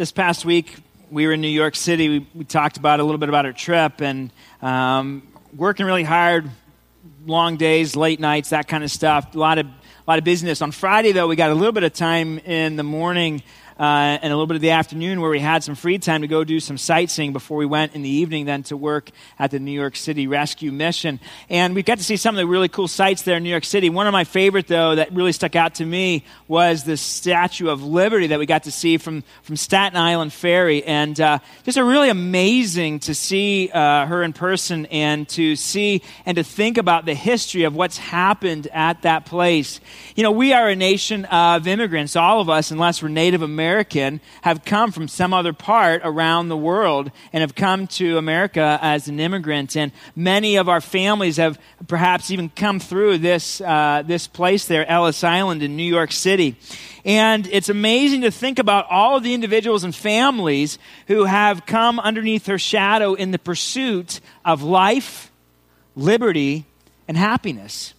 this past week, we were in New York City. We, we talked about a little bit about our trip and um, working really hard, long days, late nights, that kind of stuff. A lot of a lot of business. On Friday, though, we got a little bit of time in the morning uh, and a little bit of the afternoon where we had some free time to go do some sightseeing before we went in the evening then to work at the New York City Rescue Mission. And we got to see some of the really cool sights there in New York City. One of my favorite, though, that really stuck out to me was the Statue of Liberty that we got to see from, from Staten Island Ferry. And uh, just a really amazing to see uh, her in person and to see and to think about the history of what's happened at that place. You know, we are a nation of immigrants, all of us, unless we're Native American American have come from some other part around the world and have come to America as an immigrant. And many of our families have perhaps even come through this, uh, this place there, Ellis Island in New York City. And it's amazing to think about all of the individuals and families who have come underneath her shadow in the pursuit of life, liberty, and happiness.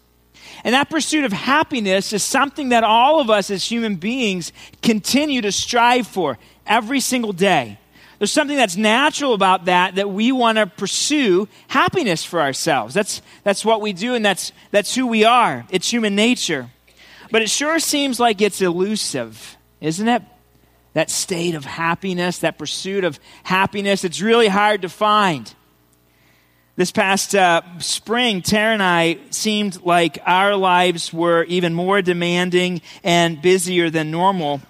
And that pursuit of happiness is something that all of us as human beings continue to strive for every single day. There's something that's natural about that that we want to pursue happiness for ourselves. That's, that's what we do, and that's, that's who we are. It's human nature. But it sure seems like it's elusive, isn't it? That state of happiness, that pursuit of happiness, it's really hard to find. This past uh, spring, Tara and I seemed like our lives were even more demanding and busier than normal.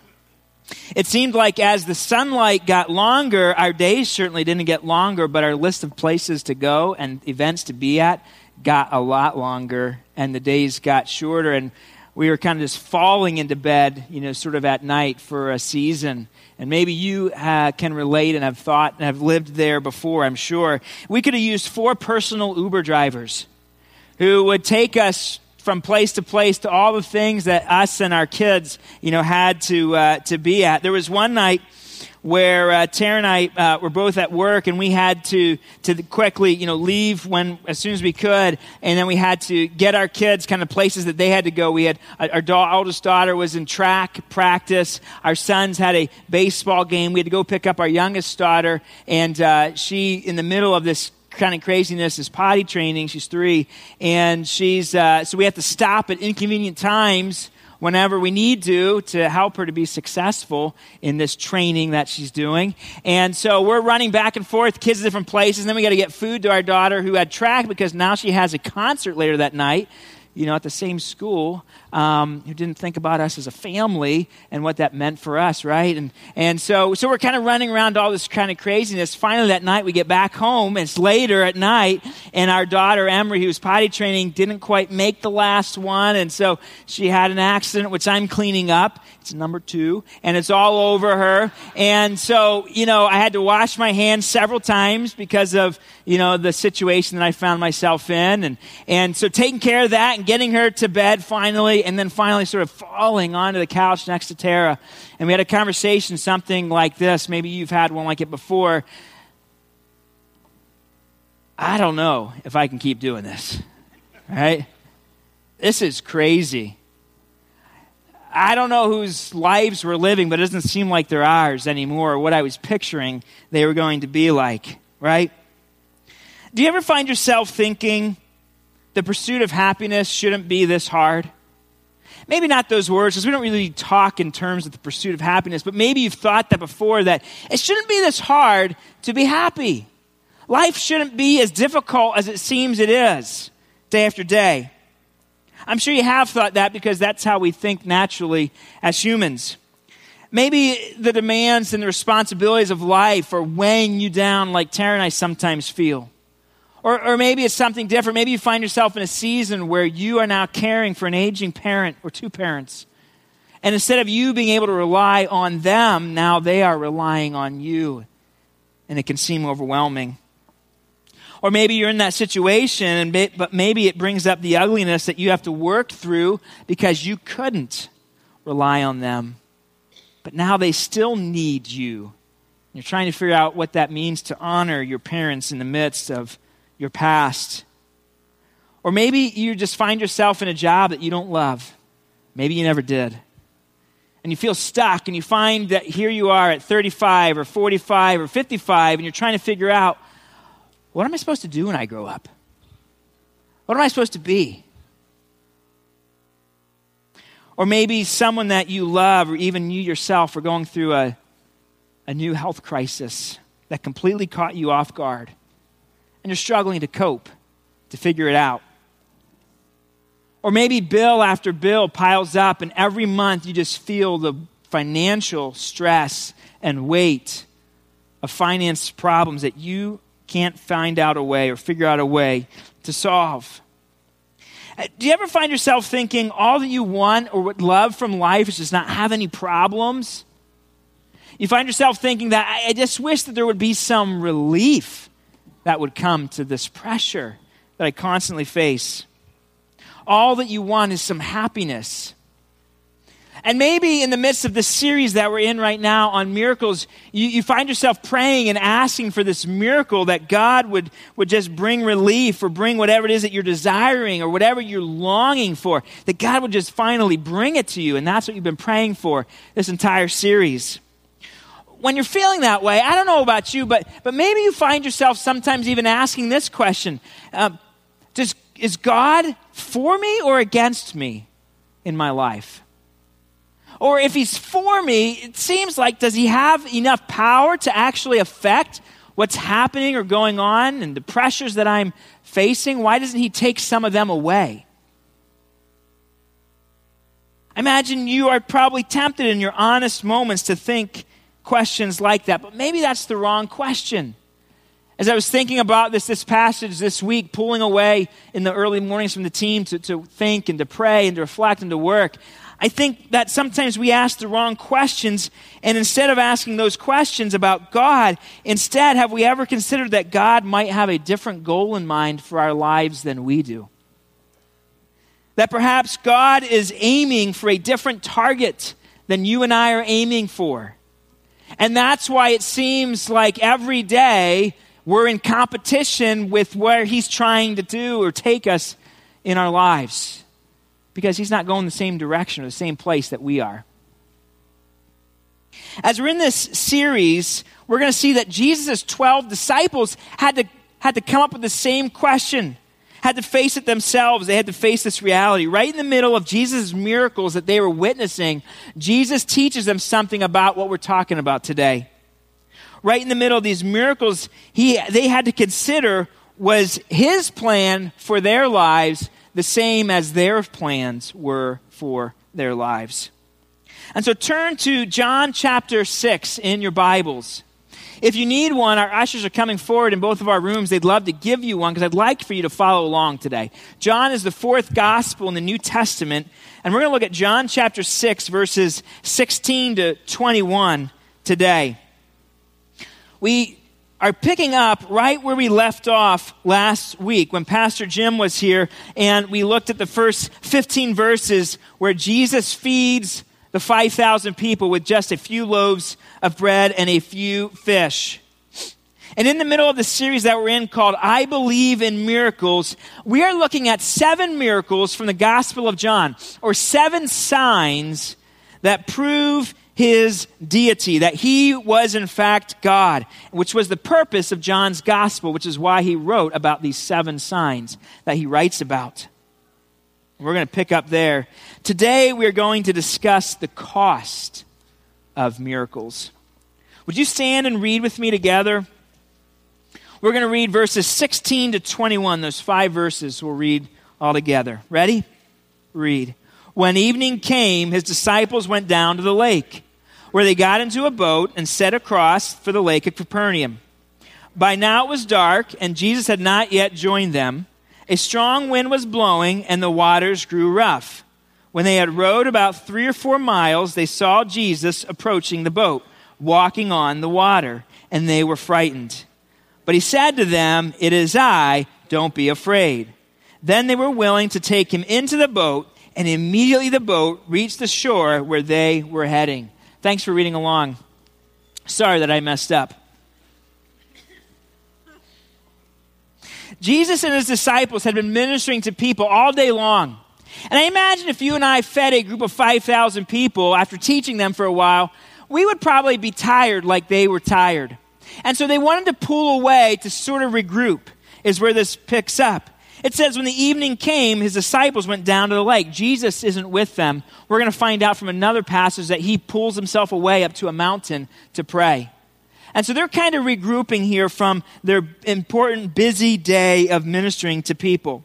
It seemed like as the sunlight got longer, our days certainly didn't get longer, but our list of places to go and events to be at got a lot longer, and the days got shorter. And we were kind of just falling into bed, you know, sort of at night for a season. And maybe you uh, can relate and have thought and have lived there before, I'm sure. We could have used four personal Uber drivers who would take us from place to place to all the things that us and our kids, you know, had to, uh, to be at. There was one night where uh, Tara and I uh, were both at work, and we had to to quickly, you know, leave when as soon as we could, and then we had to get our kids kind of places that they had to go. We had our da- oldest daughter was in track practice. Our sons had a baseball game. We had to go pick up our youngest daughter, and uh, she, in the middle of this kind of craziness is potty training. She's three, and she's uh, so we have to stop at inconvenient times whenever we need to to help her to be successful in this training that she's doing. And so we're running back and forth, kids different places. And then we got to get food to our daughter who had track because now she has a concert later that night you know, at the same school um, who didn't think about us as a family and what that meant for us, right? And, and so, so we're kind of running around all this kind of craziness. Finally, that night, we get back home. It's later at night, and our daughter, Emery, who was potty training, didn't quite make the last one. And so she had an accident, which I'm cleaning up. It's number two, and it's all over her. And so, you know, I had to wash my hands several times because of, you know, the situation that I found myself in. And, and so taking care of that and getting her to bed finally, and then finally sort of falling onto the couch next to Tara. And we had a conversation, something like this. Maybe you've had one like it before. I don't know if I can keep doing this, right? This is crazy. I don't know whose lives we're living, but it doesn't seem like they're ours anymore, what I was picturing they were going to be like, right? Do you ever find yourself thinking the pursuit of happiness shouldn't be this hard? Maybe not those words, because we don't really talk in terms of the pursuit of happiness, but maybe you've thought that before that it shouldn't be this hard to be happy. Life shouldn't be as difficult as it seems it is day after day. I'm sure you have thought that because that's how we think naturally as humans. Maybe the demands and the responsibilities of life are weighing you down like Tara and I sometimes feel. Or, or maybe it's something different. Maybe you find yourself in a season where you are now caring for an aging parent or two parents. And instead of you being able to rely on them, now they are relying on you. And it can seem overwhelming. Or maybe you're in that situation, but maybe it brings up the ugliness that you have to work through because you couldn't rely on them. But now they still need you. You're trying to figure out what that means to honor your parents in the midst of your past. Or maybe you just find yourself in a job that you don't love. Maybe you never did. and you feel stuck and you find that here you are at 35 or 45 or 55 and you're trying to figure out what am I supposed to do when I grow up? What am I supposed to be? Or maybe someone that you love, or even you yourself, are going through a, a new health crisis that completely caught you off guard. And you're struggling to cope, to figure it out. Or maybe bill after bill piles up, and every month you just feel the financial stress and weight of finance problems that you can't find out a way or figure out a way to solve. Uh, do you ever find yourself thinking all that you want or would love from life is just not have any problems? You find yourself thinking that I just wish that there would be some relief that would come to this pressure that I constantly face. All that you want is some happiness. And maybe in the midst of this series that we're in right now on miracles, you, you, find yourself praying and asking for this miracle that God would, would just bring relief or bring whatever it is that you're desiring or whatever you're longing for, that God would just finally bring it to you. And that's what you've been praying for this entire series. When you're feeling that way, I don't know about you, but, but maybe you find yourself sometimes even asking this question uh, does, Is God for me or against me in my life? Or if he's for me, it seems like, does he have enough power to actually affect what's happening or going on and the pressures that I'm facing? Why doesn't he take some of them away? I imagine you are probably tempted in your honest moments to think questions like that, but maybe that's the wrong question. As I was thinking about this, this passage this week, pulling away in the early mornings from the team to, to think and to pray and to reflect and to work, I think that sometimes we ask the wrong questions, and instead of asking those questions about God, instead, have we ever considered that God might have a different goal in mind for our lives than we do? That perhaps God is aiming for a different target than you and I are aiming for. And that's why it seems like every day we're in competition with where He's trying to do or take us in our lives because he's not going the same direction or the same place that we are. As we're in this series, we're going to see that Jesus' 12 disciples had to, had to come up with the same question, had to face it themselves. They had to face this reality. Right in the middle of Jesus' miracles that they were witnessing, Jesus teaches them something about what we're talking about today. Right in the middle of these miracles, he, they had to consider was his plan for their lives the same as their plans were for their lives. And so turn to John chapter 6 in your Bibles. If you need one, our ushers are coming forward in both of our rooms. They'd love to give you one because I'd like for you to follow along today. John is the fourth gospel in the New Testament, and we're going to look at John chapter 6, verses 16 to 21 today. We are picking up right where we left off last week when Pastor Jim was here and we looked at the first 15 verses where Jesus feeds the 5,000 people with just a few loaves of bread and a few fish. And in the middle of the series that we're in called I Believe in Miracles, we are looking at seven miracles from the Gospel of John, or seven signs that prove his deity, that he was in fact God, which was the purpose of John's gospel, which is why he wrote about these seven signs that he writes about. We're going to pick up there. Today we're going to discuss the cost of miracles. Would you stand and read with me together? We're going to read verses 16 to 21. Those five verses we'll read all together. Ready? Read. When evening came, his disciples went down to the lake, where they got into a boat and set across for the lake of Capernaum. By now it was dark, and Jesus had not yet joined them. A strong wind was blowing, and the waters grew rough. When they had rowed about three or four miles, they saw Jesus approaching the boat, walking on the water, and they were frightened. But he said to them, It is I, don't be afraid. Then they were willing to take him into the boat and immediately the boat reached the shore where they were heading. Thanks for reading along. Sorry that I messed up. Jesus and his disciples had been ministering to people all day long. And I imagine if you and I fed a group of 5,000 people after teaching them for a while, we would probably be tired like they were tired. And so they wanted to pull away to sort of regroup, is where this picks up. It says, when the evening came, his disciples went down to the lake. Jesus isn't with them. We're going to find out from another passage that he pulls himself away up to a mountain to pray. And so they're kind of regrouping here from their important, busy day of ministering to people.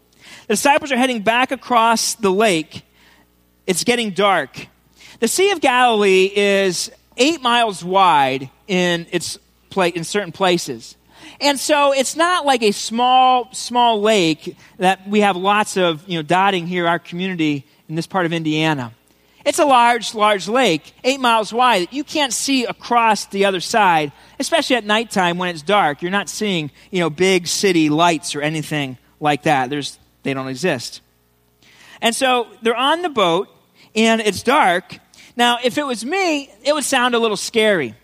The disciples are heading back across the lake. It's getting dark. The Sea of Galilee is eight miles wide in its in certain places. And so it's not like a small, small lake that we have lots of, you know, dotting here our community in this part of Indiana. It's a large, large lake, eight miles wide, that you can't see across the other side, especially at nighttime when it's dark. You're not seeing, you know, big city lights or anything like that. There's, they don't exist. And so they're on the boat, and it's dark. Now, if it was me, it would sound a little scary.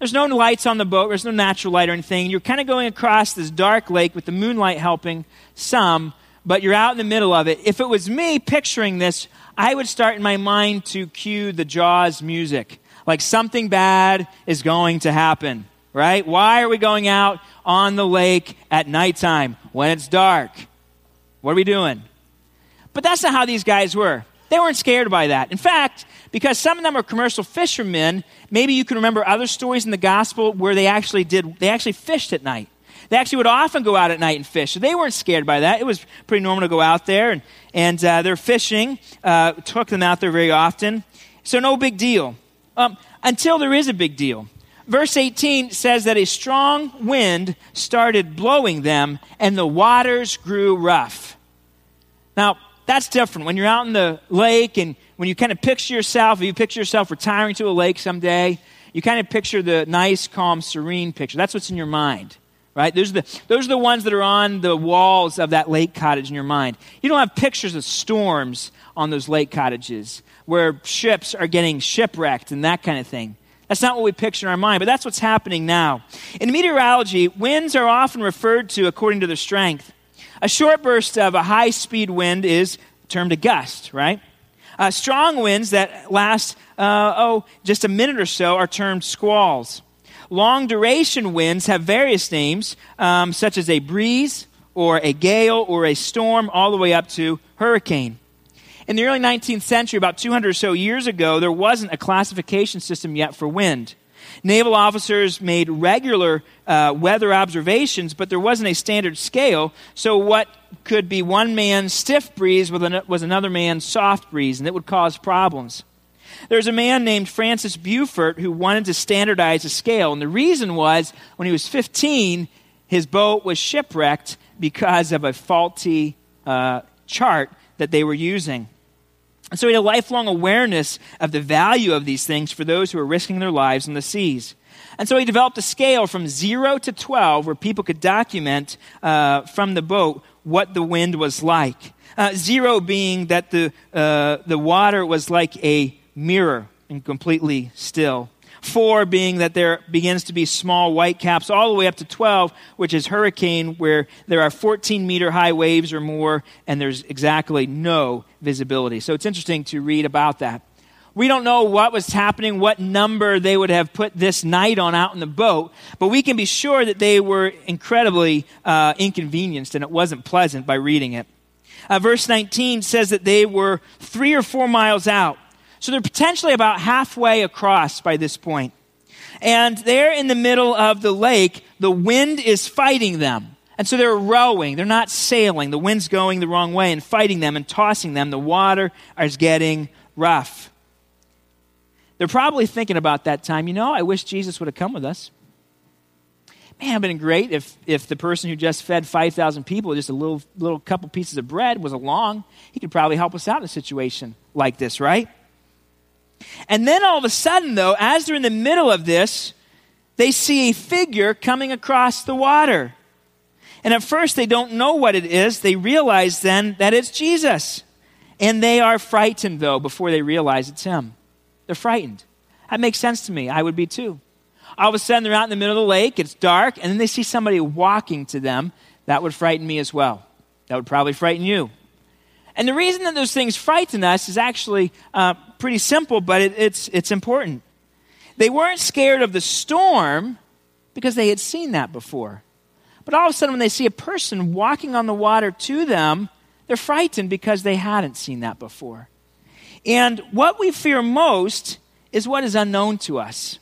There's no lights on the boat, there's no natural light or anything. You're kind of going across this dark lake with the moonlight helping some, but you're out in the middle of it. If it was me picturing this, I would start in my mind to cue the Jaws music. Like something bad is going to happen, right? Why are we going out on the lake at nighttime when it's dark? What are we doing? But that's not how these guys were. They weren't scared by that. In fact, because some of them are commercial fishermen, maybe you can remember other stories in the gospel where they actually did, they actually fished at night. They actually would often go out at night and fish. So they weren't scared by that. It was pretty normal to go out there, and, and uh, their fishing uh, took them out there very often. So no big deal. Um, until there is a big deal. Verse 18 says that a strong wind started blowing them, and the waters grew rough. Now, that's different. When you're out in the lake and when you kind of picture yourself, if you picture yourself retiring to a lake someday, you kind of picture the nice, calm, serene picture. That's what's in your mind, right? Those are, the, those are the ones that are on the walls of that lake cottage in your mind. You don't have pictures of storms on those lake cottages where ships are getting shipwrecked and that kind of thing. That's not what we picture in our mind, but that's what's happening now. In meteorology, winds are often referred to according to their strength. A short burst of a high speed wind is termed a gust, right? Uh, strong winds that last, uh, oh, just a minute or so are termed squalls. Long duration winds have various names, um, such as a breeze, or a gale, or a storm, all the way up to hurricane. In the early 19th century, about 200 or so years ago, there wasn't a classification system yet for wind. Naval officers made regular uh, weather observations, but there wasn't a standard scale. So, what could be one man's stiff breeze was another man's soft breeze, and it would cause problems. There's a man named Francis Beaufort who wanted to standardize a scale, and the reason was when he was 15, his boat was shipwrecked because of a faulty uh, chart that they were using. And so he had a lifelong awareness of the value of these things for those who are risking their lives in the seas. And so he developed a scale from 0 to 12 where people could document uh, from the boat what the wind was like. Uh, zero being that the, uh, the water was like a mirror and completely still. Four being that there begins to be small white caps, all the way up to 12, which is hurricane, where there are 14 meter high waves or more, and there's exactly no visibility. So it's interesting to read about that. We don't know what was happening, what number they would have put this night on out in the boat, but we can be sure that they were incredibly uh, inconvenienced and it wasn't pleasant by reading it. Uh, verse 19 says that they were three or four miles out. So they're potentially about halfway across by this point. And there in the middle of the lake, the wind is fighting them. And so they're rowing. They're not sailing. The wind's going the wrong way and fighting them and tossing them. The water is getting rough. They're probably thinking about that time, you know, I wish Jesus would have come with us. Man, it would been great if, if the person who just fed 5,000 people just a little, little couple pieces of bread was along. He could probably help us out in a situation like this, right? And then all of a sudden, though, as they're in the middle of this, they see a figure coming across the water. And at first, they don't know what it is. They realize then that it's Jesus. And they are frightened, though, before they realize it's him. They're frightened. That makes sense to me. I would be too. All of a sudden, they're out in the middle of the lake, it's dark, and then they see somebody walking to them. That would frighten me as well. That would probably frighten you. And the reason that those things frighten us is actually uh, pretty simple, but it, it's, it's important. They weren't scared of the storm because they had seen that before. But all of a sudden, when they see a person walking on the water to them, they're frightened because they hadn't seen that before. And what we fear most is what is unknown to us.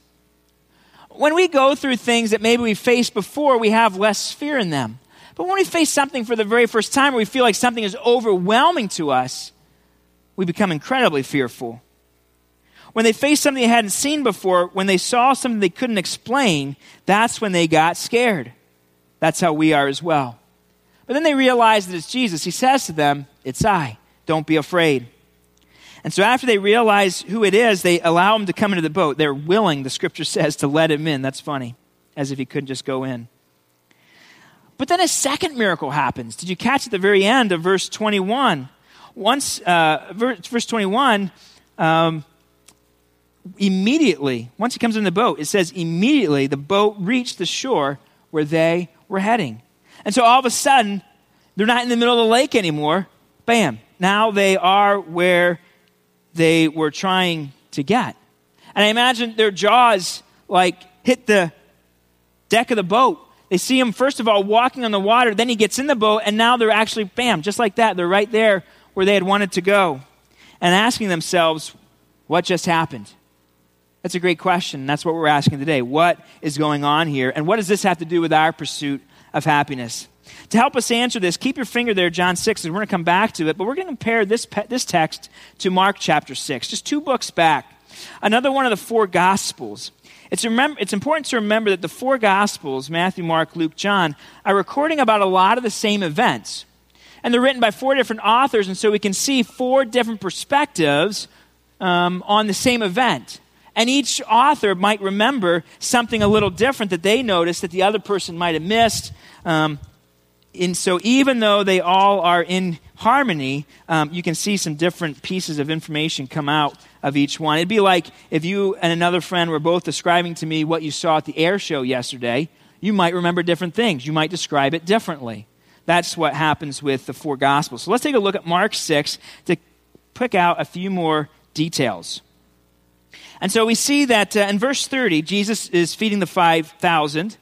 When we go through things that maybe we faced before, we have less fear in them. But when we face something for the very first time, or we feel like something is overwhelming to us, we become incredibly fearful. When they faced something they hadn't seen before, when they saw something they couldn't explain, that's when they got scared. That's how we are as well. But then they realize that it's Jesus. He says to them, It's I. Don't be afraid. And so after they realize who it is, they allow him to come into the boat. They're willing, the scripture says, to let him in. That's funny, as if he couldn't just go in. But then a second miracle happens. Did you catch at the very end of verse 21? Once, uh, verse, verse 21, um, immediately, once he comes in the boat, it says immediately the boat reached the shore where they were heading. And so all of a sudden, they're not in the middle of the lake anymore. Bam. Now they are where they were trying to get. And I imagine their jaws like hit the deck of the boat they see him, first of all, walking on the water. Then he gets in the boat, and now they're actually, bam, just like that. They're right there where they had wanted to go and asking themselves, what just happened? That's a great question. That's what we're asking today. What is going on here? And what does this have to do with our pursuit of happiness? To help us answer this, keep your finger there, John 6, and we're going to come back to it. But we're going to compare this, this text to Mark chapter 6, just two books back. Another one of the four Gospels. It's, remember, it's important to remember that the four Gospels, Matthew, Mark, Luke, John, are recording about a lot of the same events. And they're written by four different authors, and so we can see four different perspectives um, on the same event. And each author might remember something a little different that they noticed that the other person might have missed. Um, and so, even though they all are in harmony, um, you can see some different pieces of information come out of each one. It'd be like if you and another friend were both describing to me what you saw at the air show yesterday. You might remember different things. You might describe it differently. That's what happens with the four Gospels. So let's take a look at Mark 6 to pick out a few more details. And so we see that uh, in verse 30, Jesus is feeding the 5,000.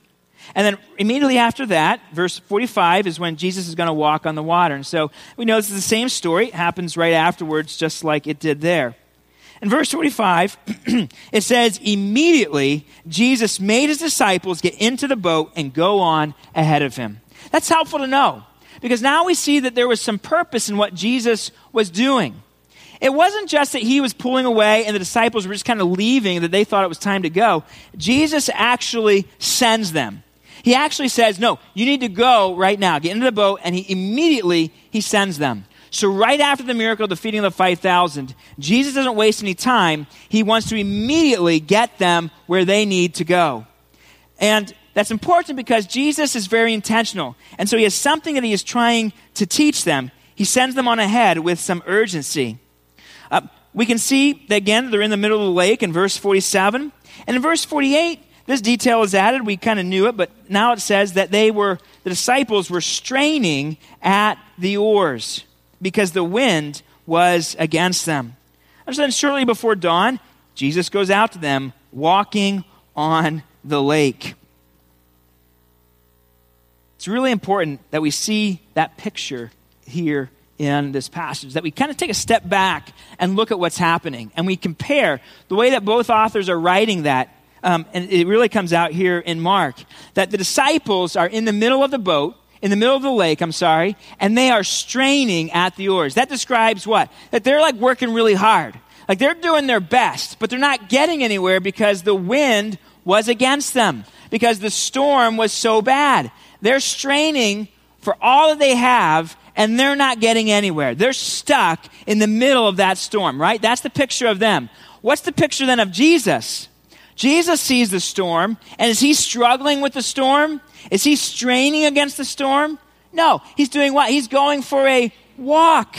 And then immediately after that, verse 45 is when Jesus is going to walk on the water. And so we know this is the same story. It happens right afterwards, just like it did there. In verse 45, it says, Immediately Jesus made his disciples get into the boat and go on ahead of him. That's helpful to know because now we see that there was some purpose in what Jesus was doing. It wasn't just that he was pulling away and the disciples were just kind of leaving, that they thought it was time to go. Jesus actually sends them. He actually says, No, you need to go right now. Get into the boat, and he immediately he sends them. So, right after the miracle of the feeding of the 5,000, Jesus doesn't waste any time. He wants to immediately get them where they need to go. And that's important because Jesus is very intentional. And so, he has something that he is trying to teach them. He sends them on ahead with some urgency. We can see that again, they're in the middle of the lake in verse 47. And in verse 48, this detail is added. We kind of knew it, but now it says that they were, the disciples were straining at the oars because the wind was against them. And then, shortly before dawn, Jesus goes out to them walking on the lake. It's really important that we see that picture here in this passage, that we kind of take a step back and look at what's happening. And we compare the way that both authors are writing that. Um, and it really comes out here in Mark that the disciples are in the middle of the boat in the middle of the lake, I'm sorry, and they are straining at the oars. That describes what? That they're like working really hard. Like they're doing their best, but they're not getting anywhere because the wind was against them, because the storm was so bad. They're straining for all that they have, and they're not getting anywhere. They're stuck in the middle of that storm, right? That's the picture of them. What's the picture then of Jesus? Jesus sees the storm, and is he struggling with the storm? Is he straining against the storm? No. He's doing what? He's going for a walk.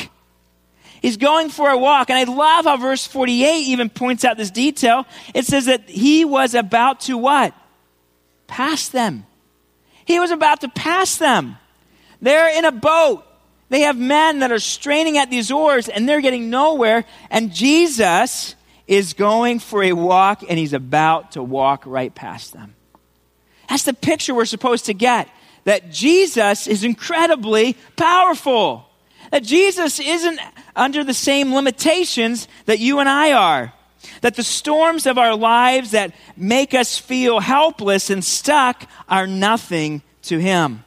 He's going for a walk. And I love how verse 48 even points out this detail. It says that he was about to what? Pass them. He was about to pass them. They're in a boat. They have men that are straining at these oars and they're getting nowhere. And Jesus is going for a walk and he's about to walk right past them. That's the picture we're supposed to get that Jesus is incredibly powerful. That Jesus isn't under the same limitations that you and I are. That the storms of our lives that make us feel helpless and stuck are nothing to him.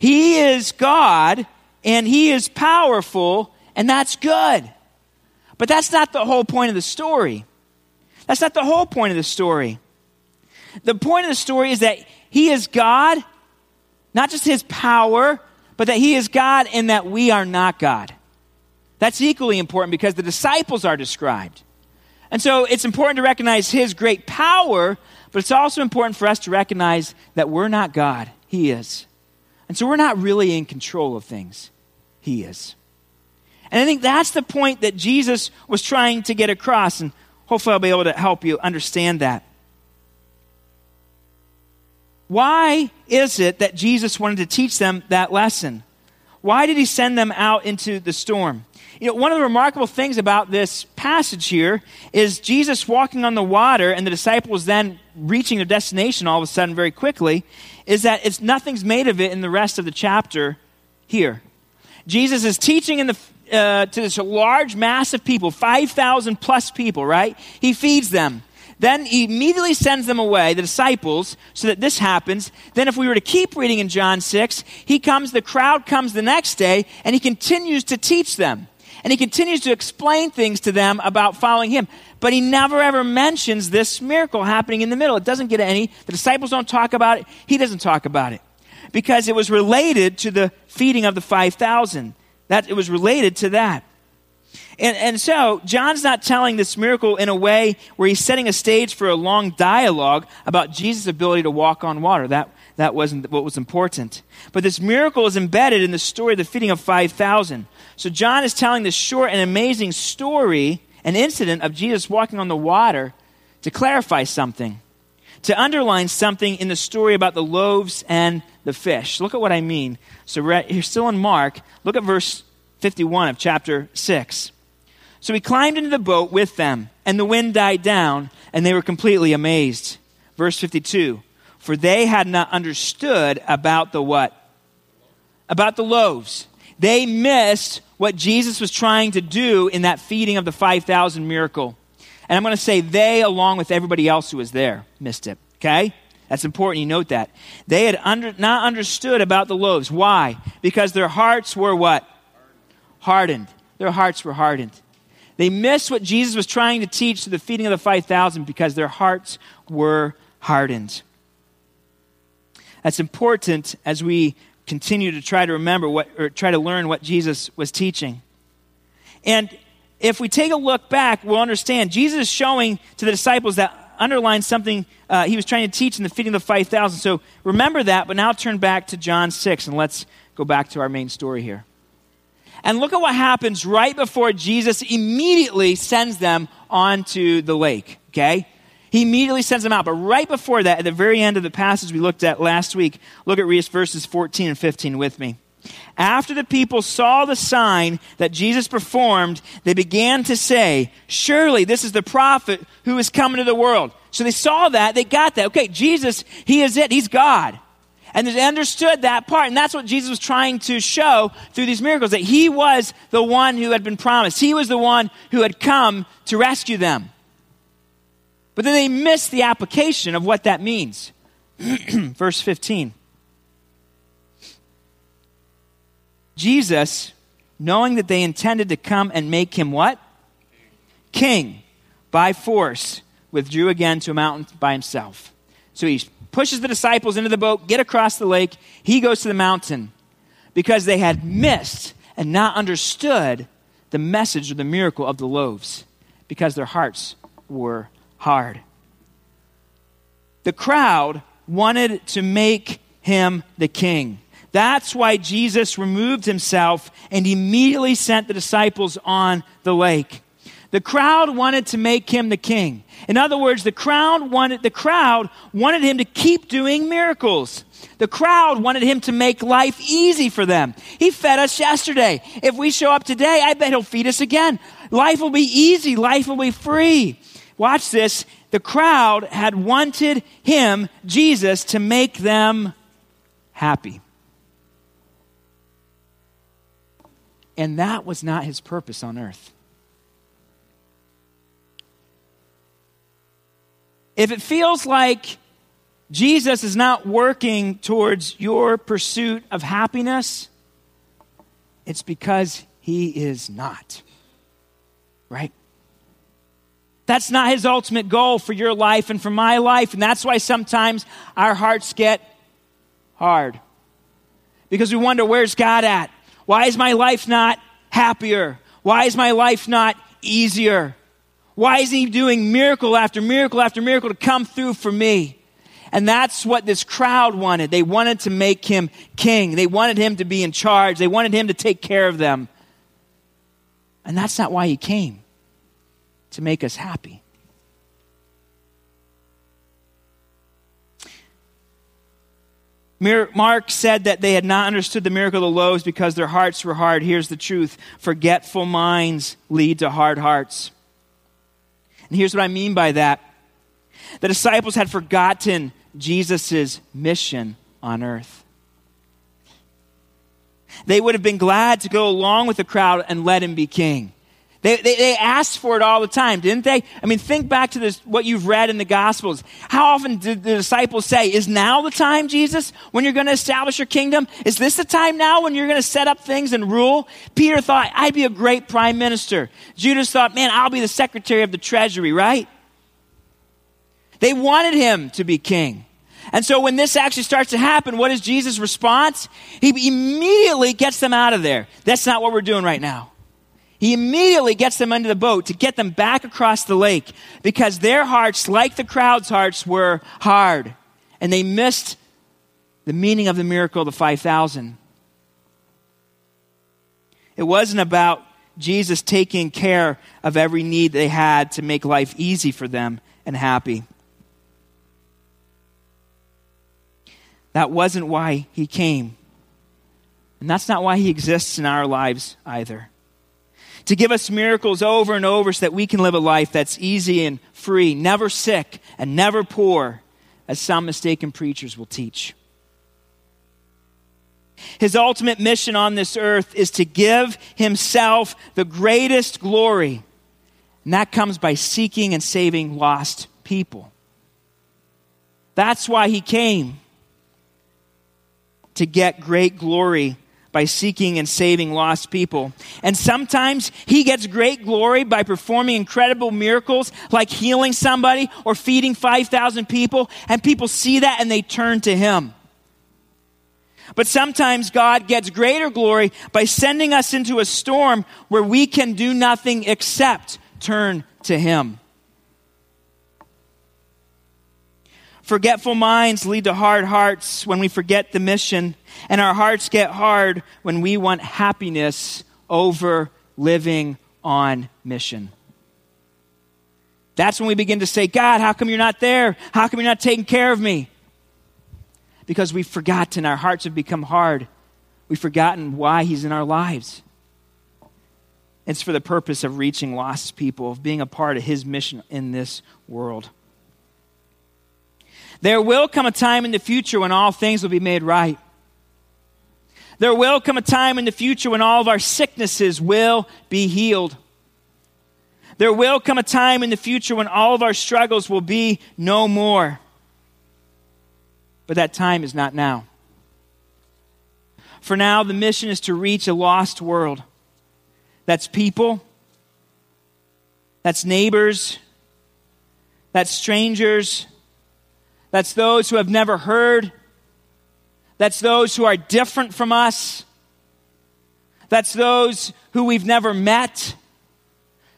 He is God and he is powerful, and that's good. But that's not the whole point of the story. That's not the whole point of the story. The point of the story is that he is God, not just his power, but that he is God and that we are not God. That's equally important because the disciples are described. And so it's important to recognize his great power, but it's also important for us to recognize that we're not God. He is. And so we're not really in control of things. He is. And I think that's the point that Jesus was trying to get across. And hopefully I'll be able to help you understand that. Why is it that Jesus wanted to teach them that lesson? Why did he send them out into the storm? You know, one of the remarkable things about this passage here is Jesus walking on the water and the disciples then reaching their destination all of a sudden very quickly, is that it's nothing's made of it in the rest of the chapter here. Jesus is teaching in the, uh, to this large mass of people, 5,000 plus people, right? He feeds them. Then he immediately sends them away, the disciples, so that this happens. Then, if we were to keep reading in John 6, he comes, the crowd comes the next day, and he continues to teach them. And he continues to explain things to them about following him. But he never ever mentions this miracle happening in the middle. It doesn't get any. The disciples don't talk about it. He doesn't talk about it. Because it was related to the feeding of the 5,000. That, it was related to that. And, and so, John's not telling this miracle in a way where he's setting a stage for a long dialogue about Jesus' ability to walk on water. That, that wasn't what was important. But this miracle is embedded in the story of the feeding of 5,000. So, John is telling this short and amazing story, an incident of Jesus walking on the water to clarify something, to underline something in the story about the loaves and the fish. Look at what I mean. So, we're, still in Mark. Look at verse 51 of chapter 6. So he climbed into the boat with them, and the wind died down, and they were completely amazed. Verse 52 For they had not understood about the what? About the loaves. They missed what Jesus was trying to do in that feeding of the 5,000 miracle. And I'm going to say they, along with everybody else who was there, missed it. Okay? That's important. You note that. They had under, not understood about the loaves. Why? Because their hearts were what? Hardened. Their hearts were hardened. They missed what Jesus was trying to teach through the feeding of the 5,000 because their hearts were hardened. That's important as we continue to try to remember what, or try to learn what Jesus was teaching. And if we take a look back, we'll understand Jesus is showing to the disciples that underlines something uh, he was trying to teach in the feeding of the 5,000. So remember that, but now turn back to John 6 and let's go back to our main story here. And look at what happens right before Jesus immediately sends them onto the lake, okay? He immediately sends them out. But right before that, at the very end of the passage we looked at last week, look at verses 14 and 15 with me. After the people saw the sign that Jesus performed, they began to say, Surely this is the prophet who is coming to the world. So they saw that, they got that. Okay, Jesus, he is it, he's God. And they understood that part. And that's what Jesus was trying to show through these miracles that he was the one who had been promised. He was the one who had come to rescue them. But then they missed the application of what that means. Verse 15. Jesus, knowing that they intended to come and make him what? King, by force, withdrew again to a mountain by himself. So he pushes the disciples into the boat, get across the lake. He goes to the mountain because they had missed and not understood the message or the miracle of the loaves because their hearts were hard. The crowd wanted to make him the king. That's why Jesus removed himself and immediately sent the disciples on the lake. The crowd wanted to make him the king. In other words, the crowd wanted, the crowd wanted him to keep doing miracles. The crowd wanted him to make life easy for them. He fed us yesterday. If we show up today, I bet he'll feed us again. Life will be easy. Life will be free. Watch this. The crowd had wanted him, Jesus, to make them happy. And that was not his purpose on earth. If it feels like Jesus is not working towards your pursuit of happiness, it's because he is not. Right? That's not his ultimate goal for your life and for my life. And that's why sometimes our hearts get hard. Because we wonder, where's God at? Why is my life not happier? Why is my life not easier? Why is he doing miracle after miracle after miracle to come through for me? And that's what this crowd wanted. They wanted to make him king. They wanted him to be in charge. They wanted him to take care of them. And that's not why he came to make us happy. Mark said that they had not understood the miracle of the loaves because their hearts were hard. Here's the truth forgetful minds lead to hard hearts. And here's what I mean by that the disciples had forgotten Jesus' mission on earth. They would have been glad to go along with the crowd and let him be king. They, they, they, asked for it all the time, didn't they? I mean, think back to this, what you've read in the Gospels. How often did the disciples say, Is now the time, Jesus, when you're going to establish your kingdom? Is this the time now when you're going to set up things and rule? Peter thought, I'd be a great prime minister. Judas thought, Man, I'll be the secretary of the treasury, right? They wanted him to be king. And so when this actually starts to happen, what is Jesus' response? He immediately gets them out of there. That's not what we're doing right now. He immediately gets them under the boat to get them back across the lake because their hearts, like the crowd's hearts, were hard. And they missed the meaning of the miracle of the 5,000. It wasn't about Jesus taking care of every need they had to make life easy for them and happy. That wasn't why he came. And that's not why he exists in our lives either to give us miracles over and over so that we can live a life that's easy and free, never sick and never poor, as some mistaken preachers will teach. His ultimate mission on this earth is to give himself the greatest glory, and that comes by seeking and saving lost people. That's why he came to get great glory by seeking and saving lost people. And sometimes he gets great glory by performing incredible miracles like healing somebody or feeding 5,000 people, and people see that and they turn to him. But sometimes God gets greater glory by sending us into a storm where we can do nothing except turn to him. Forgetful minds lead to hard hearts when we forget the mission, and our hearts get hard when we want happiness over living on mission. That's when we begin to say, God, how come you're not there? How come you're not taking care of me? Because we've forgotten, our hearts have become hard. We've forgotten why He's in our lives. It's for the purpose of reaching lost people, of being a part of His mission in this world. There will come a time in the future when all things will be made right. There will come a time in the future when all of our sicknesses will be healed. There will come a time in the future when all of our struggles will be no more. But that time is not now. For now, the mission is to reach a lost world. That's people, that's neighbors, that's strangers, that's those who have never heard. That's those who are different from us. That's those who we've never met.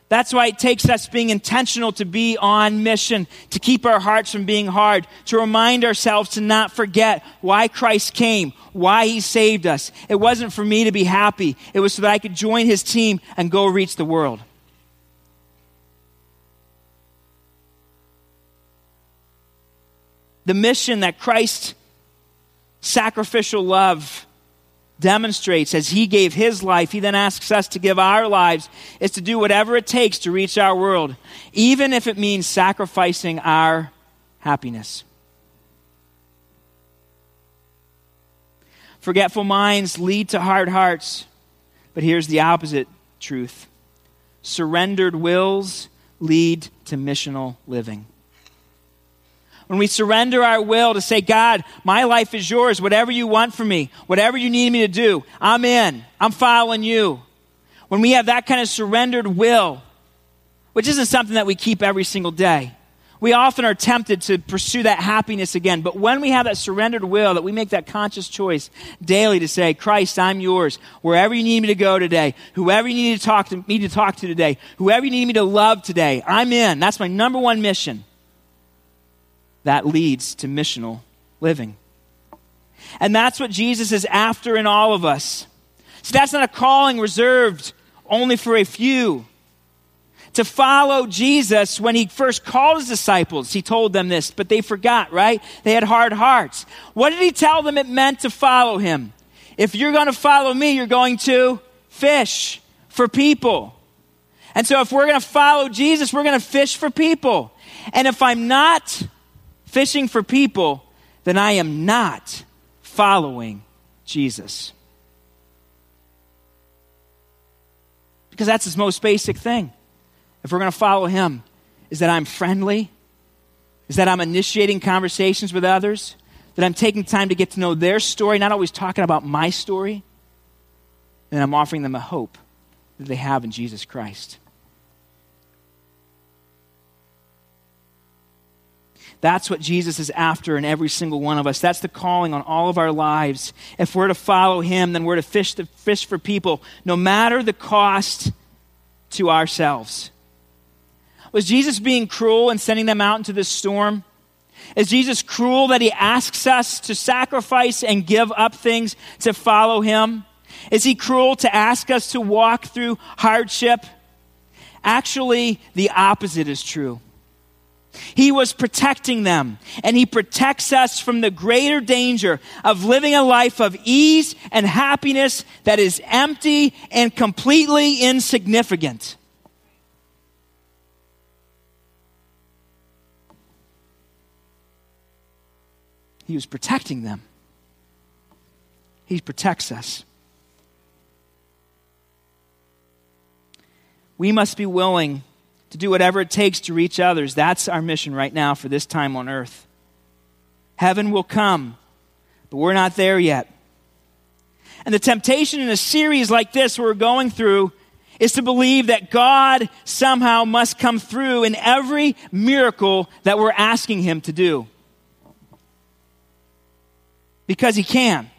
That's why it takes us being intentional to be on mission, to keep our hearts from being hard, to remind ourselves to not forget why Christ came, why he saved us. It wasn't for me to be happy, it was so that I could join his team and go reach the world. The mission that Christ's sacrificial love demonstrates as he gave his life, he then asks us to give our lives, is to do whatever it takes to reach our world, even if it means sacrificing our happiness. Forgetful minds lead to hard hearts, but here's the opposite truth surrendered wills lead to missional living when we surrender our will to say, God, my life is yours, whatever you want from me, whatever you need me to do, I'm in, I'm following you. When we have that kind of surrendered will, which isn't something that we keep every single day, we often are tempted to pursue that happiness again. But when we have that surrendered will, that we make that conscious choice daily to say, Christ, I'm yours. Wherever you need me to go today, whoever you need to talk to me to talk to today, whoever you need me to love today, I'm in. That's my number one mission that leads to missional living. And that's what Jesus is after in all of us. See, that's not a calling reserved only for a few. To follow Jesus, when he first called his disciples, he told them this, but they forgot, right? They had hard hearts. What did he tell them it meant to follow him? If you're going to follow me, you're going to fish for people. And so if we're going to follow Jesus, we're going to fish for people. And if I'm not, fishing for people, then I am not following Jesus. Because that's his most basic thing. If we're going to follow him, is that I'm friendly, is that I'm initiating conversations with others, that I'm taking time to get to know their story, not always talking about my story, and I'm offering them a hope that they have in Jesus Christ. That's what Jesus is after in every single one of us. That's the calling on all of our lives. If we're to follow him, then we're to fish, to fish for people, no matter the cost to ourselves. Was Jesus being cruel and sending them out into this storm? Is Jesus cruel that he asks us to sacrifice and give up things to follow him? Is he cruel to ask us to walk through hardship? Actually, the opposite is true. He was protecting them, and He protects us from the greater danger of living a life of ease and happiness that is empty and completely insignificant. He was protecting them. He protects us. We must be willing to do whatever it takes to reach others. That's our mission right now for this time on earth. Heaven will come, but we're not there yet. And the temptation in a series like this we're going through is to believe that God somehow must come through in every miracle that we're asking Him to do. Because He can.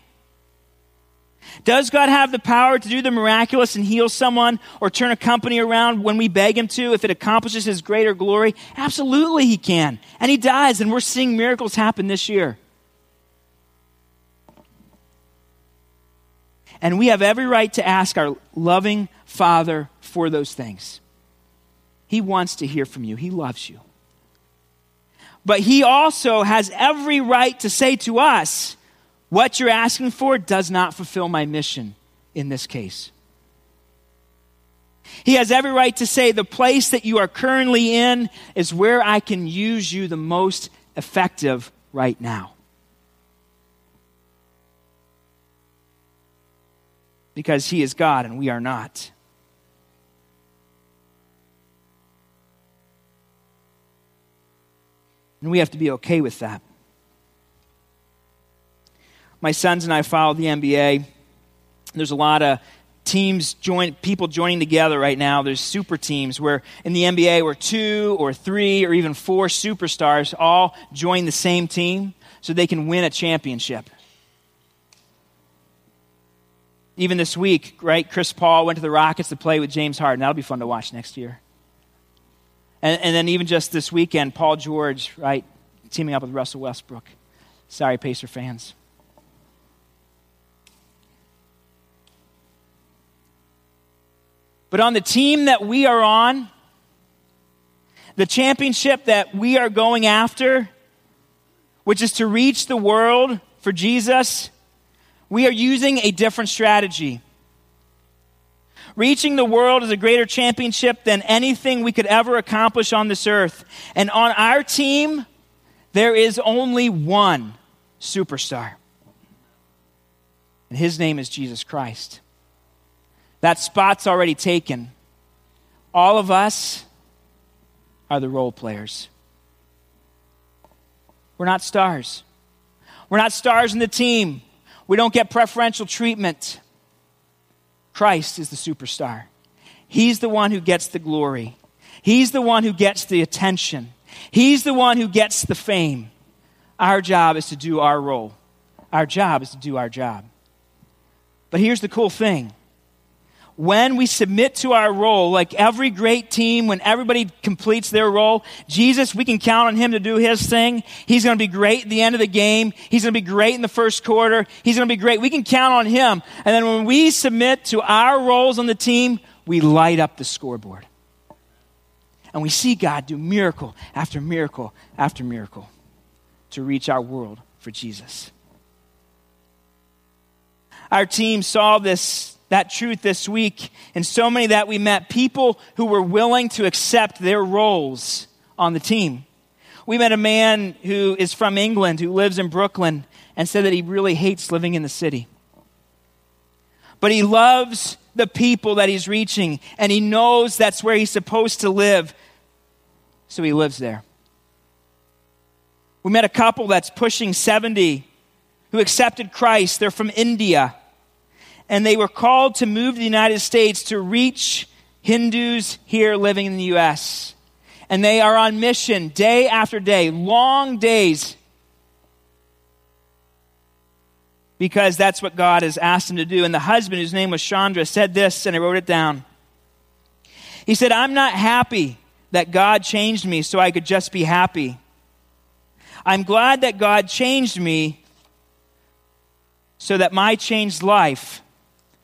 Does God have the power to do the miraculous and heal someone or turn a company around when we beg Him to if it accomplishes His greater glory? Absolutely, He can. And He does, and we're seeing miracles happen this year. And we have every right to ask our loving Father for those things. He wants to hear from you, He loves you. But He also has every right to say to us, what you're asking for does not fulfill my mission in this case. He has every right to say, The place that you are currently in is where I can use you the most effective right now. Because He is God and we are not. And we have to be okay with that my sons and I follow the NBA. There's a lot of teams join people joining together right now. There's super teams where in the nba where two or three or even four superstars all join the same team so they can win a championship. Even this week right chris paul went to the rockets to play with james harden. That'll be fun to watch next year. And, and then even just this weekend paul george right teaming up with russell westbrook. Sorry pacer fans But on the team that we are on, the championship that we are going after, which is to reach the world for Jesus, we are using a different strategy. Reaching the world is a greater championship than anything we could ever accomplish on this earth. And on our team, there is only one superstar. And his name is Jesus Christ. That spot's already taken. All of us are the role players. We're not stars. We're not stars in the team. We don't get preferential treatment. Christ is the superstar. He's the one who gets the glory. He's the one who gets the attention. He's the one who gets the fame. Our job is to do our role. Our job is to do our job. But here's the cool thing when we submit to our role, like every great team, when everybody completes their role, Jesus, we can count on him to do his thing. He's going to be great at the end of the game. He's going to be great in the first quarter. He's going to be great. We can count on him. And then when we submit to our roles on the team, we light up the scoreboard. And we see God do miracle after miracle after miracle to reach our world for Jesus. Our team saw this that truth this week and so many that we met people who were willing to accept their roles on the team. We met a man who is from England who lives in Brooklyn and said that he really hates living in the city. But he loves the people that he's reaching and he knows that's where he's supposed to live. So he lives there. We met a couple that's pushing 70 who accepted Christ. They're from India and they were called to move to the United States to reach Hindus here living in the U.S. And they are on mission day after day, long days, because that's what God has asked them to do. And the husband, whose name was Chandra, said this, and I wrote it down. He said, I'm not happy that God changed me so I could just be happy. I'm glad that God changed me so that my changed life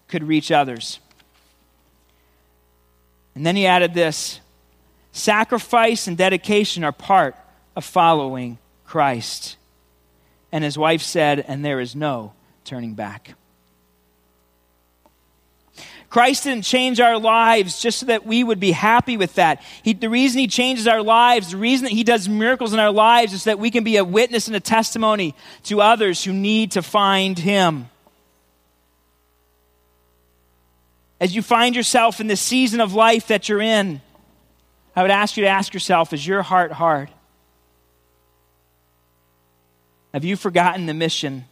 could reach others. And then he added this sacrifice and dedication are part of following Christ. And his wife said, and there is no turning back. Christ didn't change our lives just so that we would be happy with that. He, the reason He changes our lives, the reason that He does miracles in our lives is so that we can be a witness and a testimony to others who need to find Him. As you find yourself in the season of life that you're in, I would ask you to ask yourself is your heart hard? Have you forgotten the mission?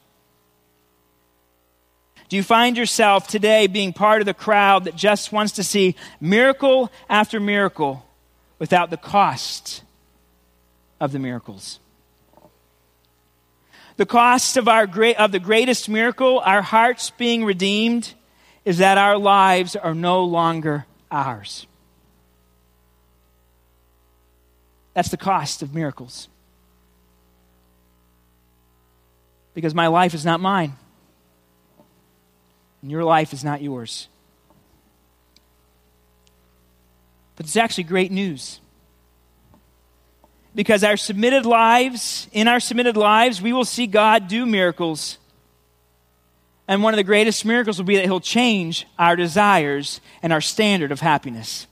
Do you find yourself today being part of the crowd that just wants to see miracle after miracle without the cost of the miracles? The cost of, our great, of the greatest miracle, our hearts being redeemed, is that our lives are no longer ours. That's the cost of miracles. Because my life is not mine, and your life is not yours. But it's actually great news. Because our submitted lives, in our submitted lives, we will see God do miracles and one of the greatest miracles will be that He'll change our desires and our standard of happiness.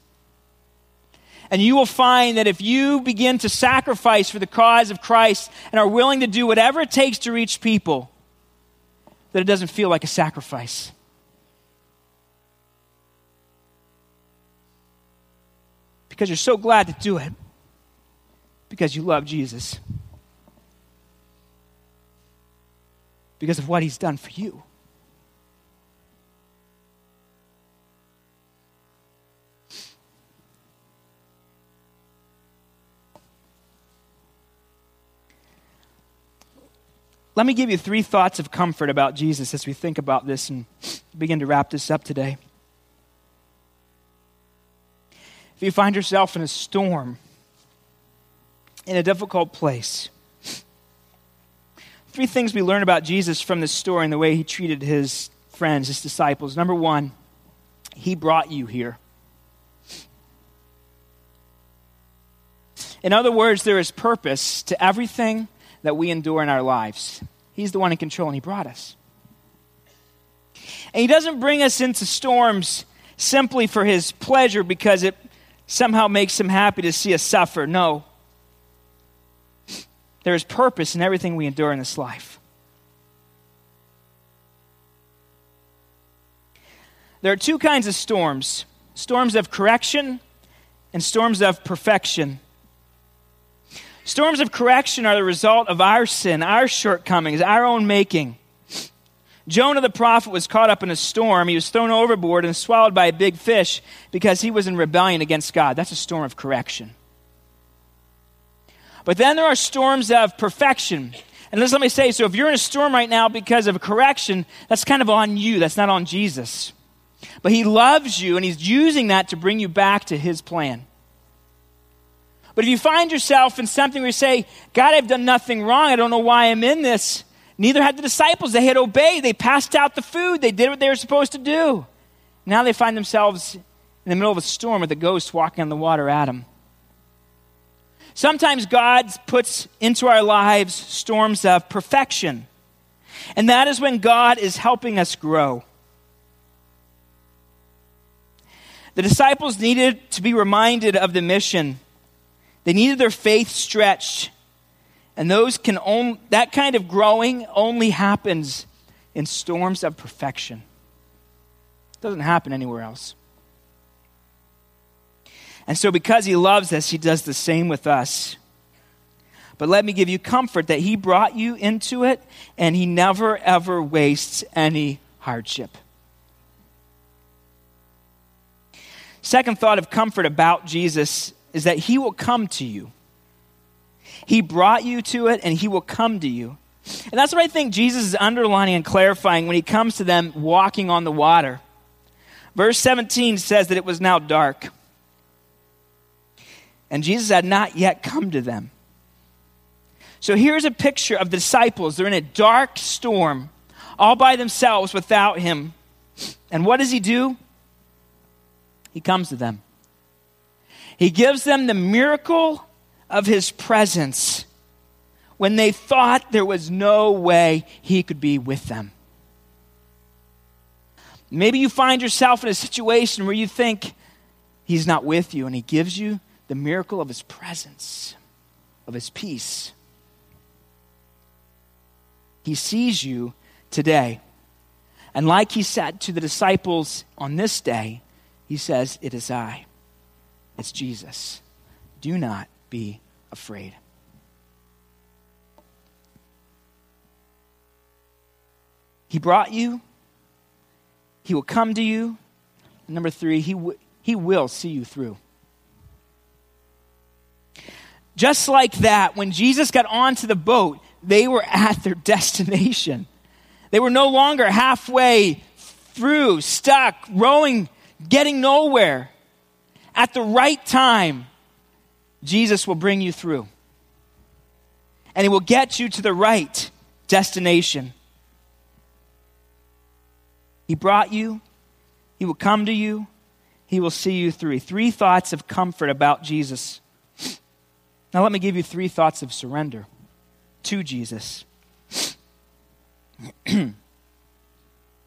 And you will find that if you begin to sacrifice for the cause of Christ and are willing to do whatever it takes to reach people, that it doesn't feel like a sacrifice. Because you're so glad to do it because you love Jesus. Because of what he's done for you. Let me give you three thoughts of comfort about Jesus as we think about this and begin to wrap this up today. If you find yourself in a storm, in a difficult place, three things we learn about Jesus from this story and the way he treated his friends, his disciples. Number one, he brought you here. In other words, there is purpose to everything that we endure in our lives. He's the one in control, and He brought us. And He doesn't bring us into storms simply for His pleasure because it somehow makes Him happy to see us suffer. No. There is purpose in everything we endure in this life. There are two kinds of storms storms of correction and storms of perfection. Storms of correction are the result of our sin, our shortcomings, our own making. Jonah the prophet was caught up in a storm. He was thrown overboard and swallowed by a big fish because he was in rebellion against God. That's a storm of correction. But then there are storms of perfection. And let's let me say so if you're in a storm right now because of a correction, that's kind of on you, that's not on Jesus. But he loves you and he's using that to bring you back to his plan. But if you find yourself in something where you say, God, I've done nothing wrong, I don't know why I'm in this, neither had the disciples. They had obeyed, they passed out the food, they did what they were supposed to do. Now they find themselves in the middle of a storm with a ghost walking on the water at them. Sometimes God puts into our lives storms of perfection. And that is when God is helping us grow. The disciples needed to be reminded of the mission. They needed their faith stretched. And those can only, that kind of growing only happens in storms of perfection. It doesn't happen anywhere else. And so, because he loves us, he does the same with us. But let me give you comfort that he brought you into it, and he never, ever wastes any hardship. Second thought of comfort about Jesus is that he will come to you. He brought you to it, and he will come to you. And that's what I think Jesus is underlining and clarifying when he comes to them walking on the water. Verse 17 says that it was now dark, and Jesus had not yet come to them. So here's a picture of the disciples. They're in a dark storm, all by themselves without him. And what does he do? He comes to them. He gives them the miracle of his presence when they thought there was no way he could be with them. Maybe you find yourself in a situation where you think he's not with you, and he gives you the miracle of his presence, of his peace. He sees you today. And like he said to the disciples on this day, he says, It is I. It's Jesus. Do not be afraid. He brought you. He will come to you. Number three, he, w- he will see you through. Just like that, when Jesus got onto the boat, they were at their destination. They were no longer halfway through, stuck, rowing getting nowhere. At the right time, Jesus will bring you through. And he will get you to the right destination. He brought you, he will come to you, he will see you through. Three thoughts of comfort about Jesus. Now, let me give you three thoughts of surrender to Jesus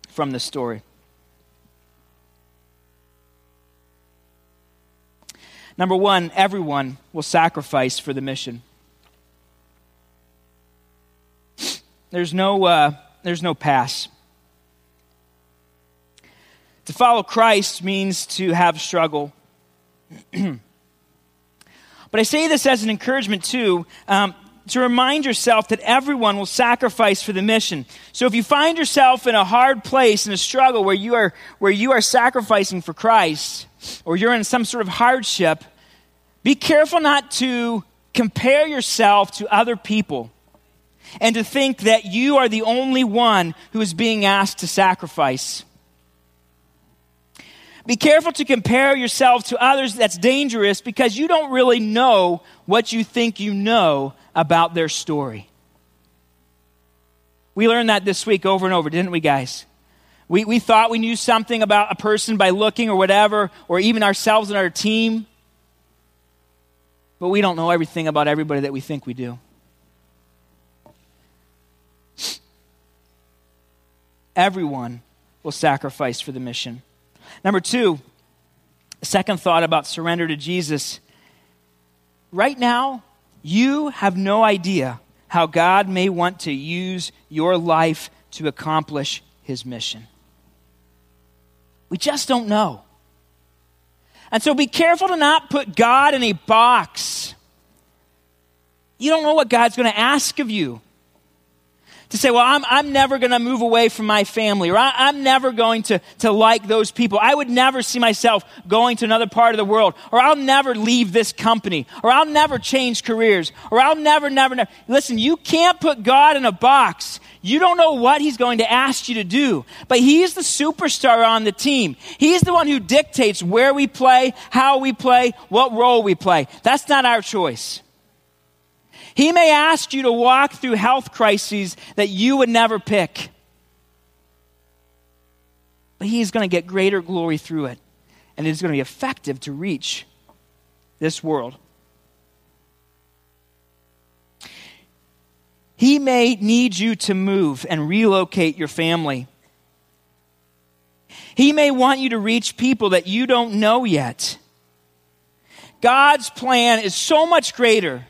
from the story. Number one, everyone will sacrifice for the mission. There's no, uh, there's no pass. To follow Christ means to have struggle. but I say this as an encouragement, too, um, to remind yourself that everyone will sacrifice for the mission. So if you find yourself in a hard place, in a struggle where you are, where you are sacrificing for Christ, or you're in some sort of hardship, be careful not to compare yourself to other people and to think that you are the only one who is being asked to sacrifice. Be careful to compare yourself to others. That's dangerous because you don't really know what you think you know about their story. We learned that this week over and over, didn't we, guys? We, we thought we knew something about a person by looking or whatever, or even ourselves and our team. But we don't know everything about everybody that we think we do. Everyone will sacrifice for the mission. Number two, second thought about surrender to Jesus. Right now, you have no idea how God may want to use your life to accomplish his mission. We just don't know. And so be careful to not put God in a box. You don't know what God's going to ask of you to say, well, I'm, I'm never going to move away from my family, or I, am never going to, to like those people. I would never see myself going to another part of the world, or I'll never leave this company, or I'll never change careers, or I'll never, never, never. Listen, you can't put God in a box. You don't know what He's going to ask you to do, but He's the superstar on the team. He's the one who dictates where we play, how we play, what role we play. That's not our choice. He may ask you to walk through health crises that you would never pick. But He's going to get greater glory through it. And it's going to be effective to reach this world. He may need you to move and relocate your family. He may want you to reach people that you don't know yet. God's plan is so much greater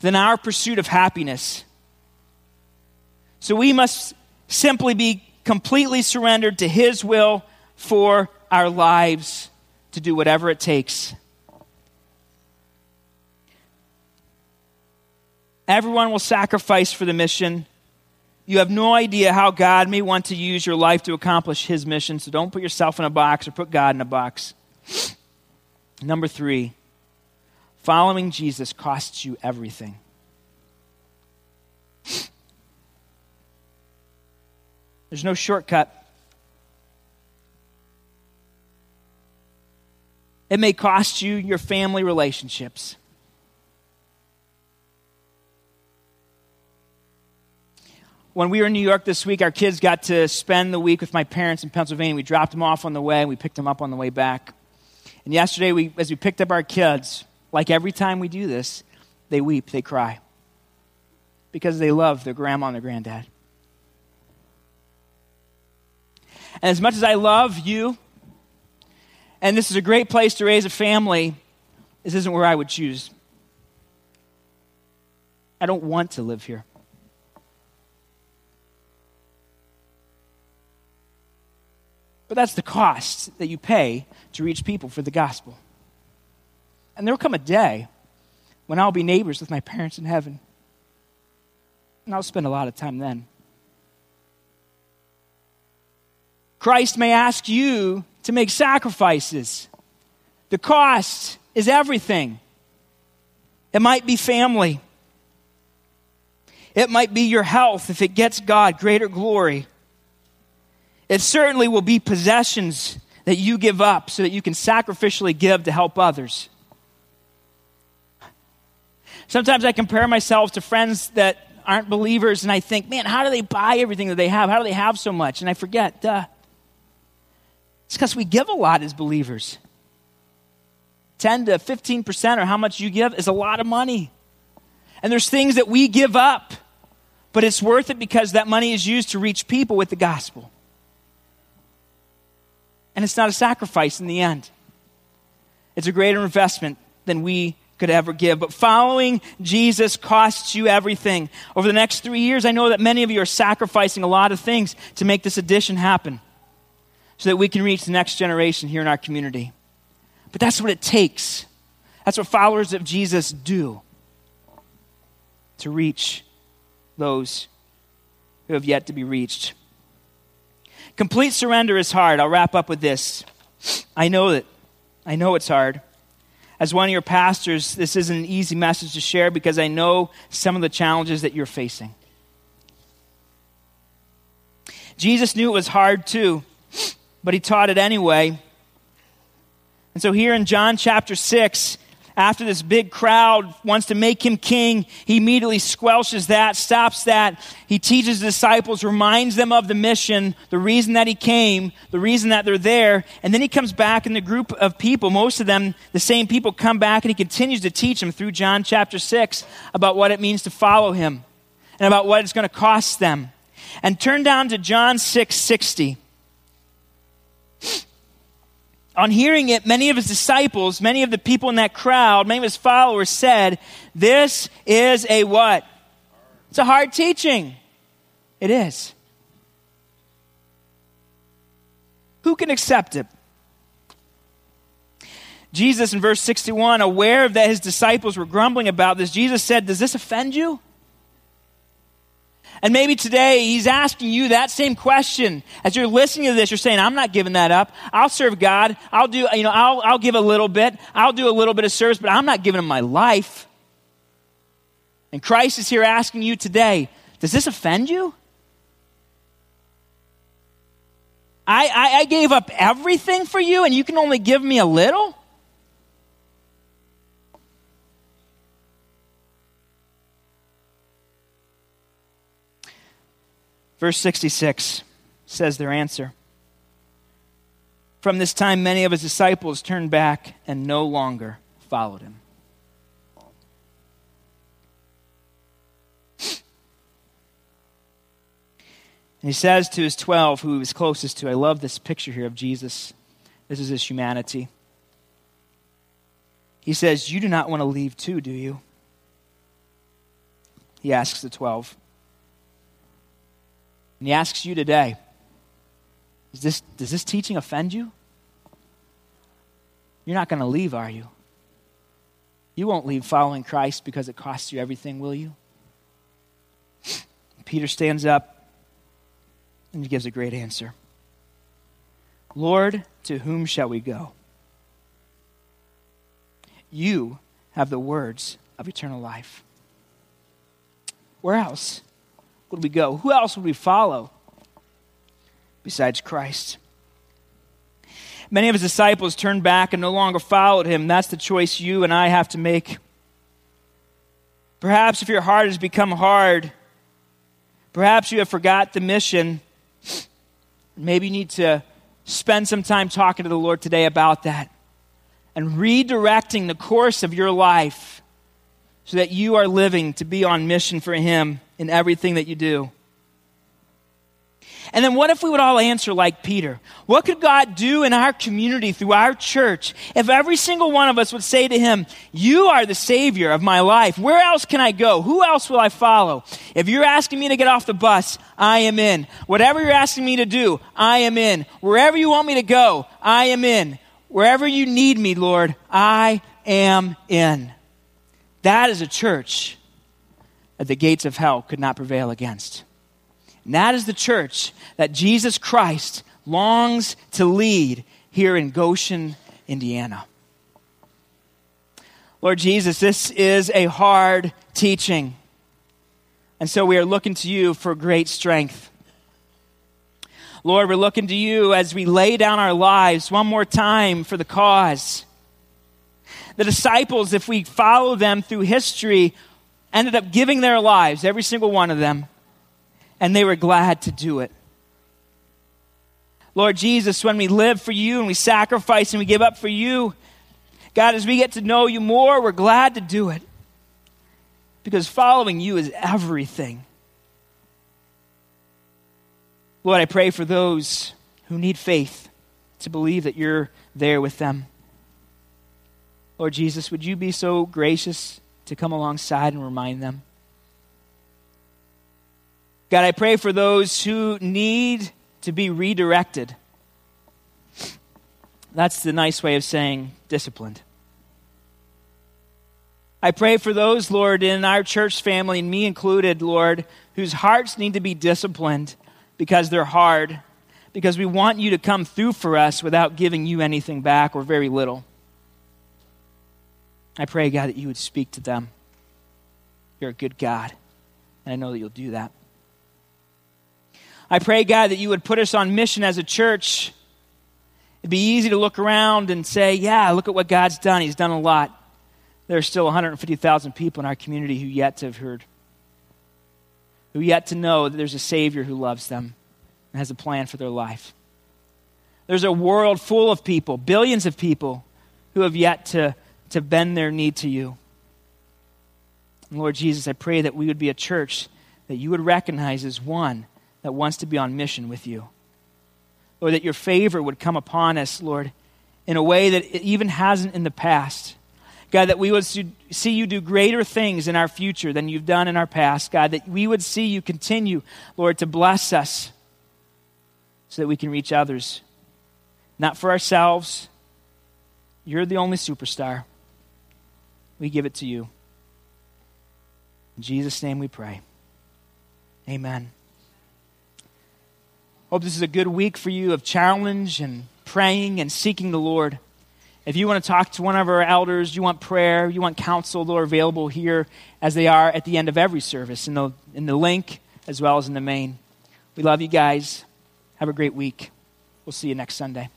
than our pursuit of happiness. So we must simply be completely surrendered to His will for our lives to do whatever it takes. Everyone will sacrifice for the mission. You have no idea how God may want to use your life to accomplish His mission, so don't put yourself in a box or put God in a box. Number three, Following Jesus costs you everything. There's no shortcut. It may cost you your family relationships. When we were in New York this week, our kids got to spend the week with my parents in Pennsylvania. We dropped them off on the way, and we picked them up on the way back. And yesterday, we, as we picked up our kids, like every time we do this, they weep, they cry because they love their grandma and their granddad. And as much as I love you, and this is a great place to raise a family, this isn't where I would choose. I don't want to live here. But that's the cost that you pay to reach people for the gospel. And there will come a day when I'll be neighbors with my parents in heaven. And I'll spend a lot of time then. Christ may ask you to make sacrifices. The cost is everything. It might be family. It might be your health if it gets God greater glory. It certainly will be possessions that you give up so that you can sacrificially give to help others. Sometimes I compare myself to friends that aren't believers, and I think, man, how do they buy everything that they have? How do they have so much? And I forget, duh. It's because we give a lot as believers. 10 to 15% or how much you give is a lot of money. And there's things that we give up, but it's worth it because that money is used to reach people with the gospel. And it's not a sacrifice in the end, it's a greater investment than we could ever give. But following Jesus costs you everything. Over the next three years, I know that many of you are sacrificing a lot of things to make this addition happen so that we can reach the next generation here in our community. But that's what it takes. That's what followers of Jesus do to reach those who have yet to be reached. Complete surrender is hard. I'll wrap up with this. I know that. I know it's hard as one of your pastors, this isn't an easy message to share because I know some of the challenges that you're facing. Jesus knew it was hard too, but he taught it anyway. And so here in John chapter 6, after this big crowd wants to make him king, he immediately squelches that, stops that. He teaches the disciples, reminds them of the mission, the reason that he came, the reason that they're there. And then he comes back in the group of people, most of them, the same people, come back and he continues to teach them through John chapter 6 about what it means to follow him and about what it's going to cost them. And turn down to John 6 60. On hearing it, many of his disciples, many of the people in that crowd, many of his followers said, This is a what? It's a hard teaching. It is. Who can accept it? Jesus in verse 61, aware that his disciples were grumbling about this, Jesus said, Does this offend you? And maybe today he's asking you that same question. As you're listening to this, you're saying, I'm not giving that up. I'll serve God. I'll do, you know, I'll, I'll give a little bit. I'll do a little bit of service, but I'm not giving him my life. And Christ is here asking you today, does this offend you? I, I, I gave up everything for you and you can only give me a little? Verse 66 says their answer. From this time, many of his disciples turned back and no longer followed him. And he says to his 12, who he was closest to, I love this picture here of Jesus. This is his humanity. He says, You do not want to leave too, do you? He asks the 12. And he asks you today is this, Does this teaching offend you? You're not going to leave, are you? You won't leave following Christ because it costs you everything, will you? Peter stands up and he gives a great answer Lord, to whom shall we go? You have the words of eternal life. Where else? Would we go? Who else would we follow besides Christ? Many of his disciples turned back and no longer followed him. That's the choice you and I have to make. Perhaps if your heart has become hard, perhaps you have forgot the mission. Maybe you need to spend some time talking to the Lord today about that and redirecting the course of your life so that you are living to be on mission for Him in everything that you do. And then what if we would all answer like Peter? What could God do in our community through our church if every single one of us would say to him, You are the Savior of my life. Where else can I go? Who else will I follow? If you're asking me to get off the bus, I am in. Whatever you're asking me to do, I am in. Wherever you want me to go, I am in. Wherever you need me, Lord, I am in. That is a church that the gates of hell could not prevail against. And that is the church that Jesus Christ longs to lead here in Goshen, Indiana. Lord Jesus, this is a hard teaching. And so we are looking to you for great strength. Lord, we're looking to you as we lay down our lives one more time for the cause. The disciples, if we follow them through history, ended up giving their lives, every single one of them, and they were glad to do it. Lord Jesus, when we live for you and we sacrifice and we give up for you, God, as we get to know you more, we're glad to do it. Because following you is everything. Lord, I pray for those who need faith to believe that you're there with them. Lord Jesus, would you be so gracious to come alongside and remind them? God, I pray for those who need to be redirected. That's the nice way of saying disciplined. I pray for those, Lord, in our church family, and me included, Lord, whose hearts need to be disciplined because they're hard, because we want you to come through for us without giving you anything back or very little. I pray, God, that you would speak to them. You're a good God, and I know that you'll do that. I pray, God, that you would put us on mission as a church. It'd be easy to look around and say, yeah, look at what God's done. He's done a lot. There are still 150,000 people in our community who yet to have heard, who yet to know that there's a Savior who loves them and has a plan for their life. There's a world full of people, billions of people, who have yet to to bend their knee to you. Lord Jesus, I pray that we would be a church that you would recognize as one that wants to be on mission with you. Lord, that your favor would come upon us, Lord, in a way that it even hasn't in the past. God, that we would see you do greater things in our future than you've done in our past. God, that we would see you continue, Lord, to bless us so that we can reach others. Not for ourselves. You're the only superstar. We give it to you. In Jesus' name we pray. Amen. Hope this is a good week for you of challenge and praying and seeking the Lord. If you want to talk to one of our elders, you want prayer, you want counsel, they're available here as they are at the end of every service in the, in the link as well as in the main. We love you guys. Have a great week. We'll see you next Sunday.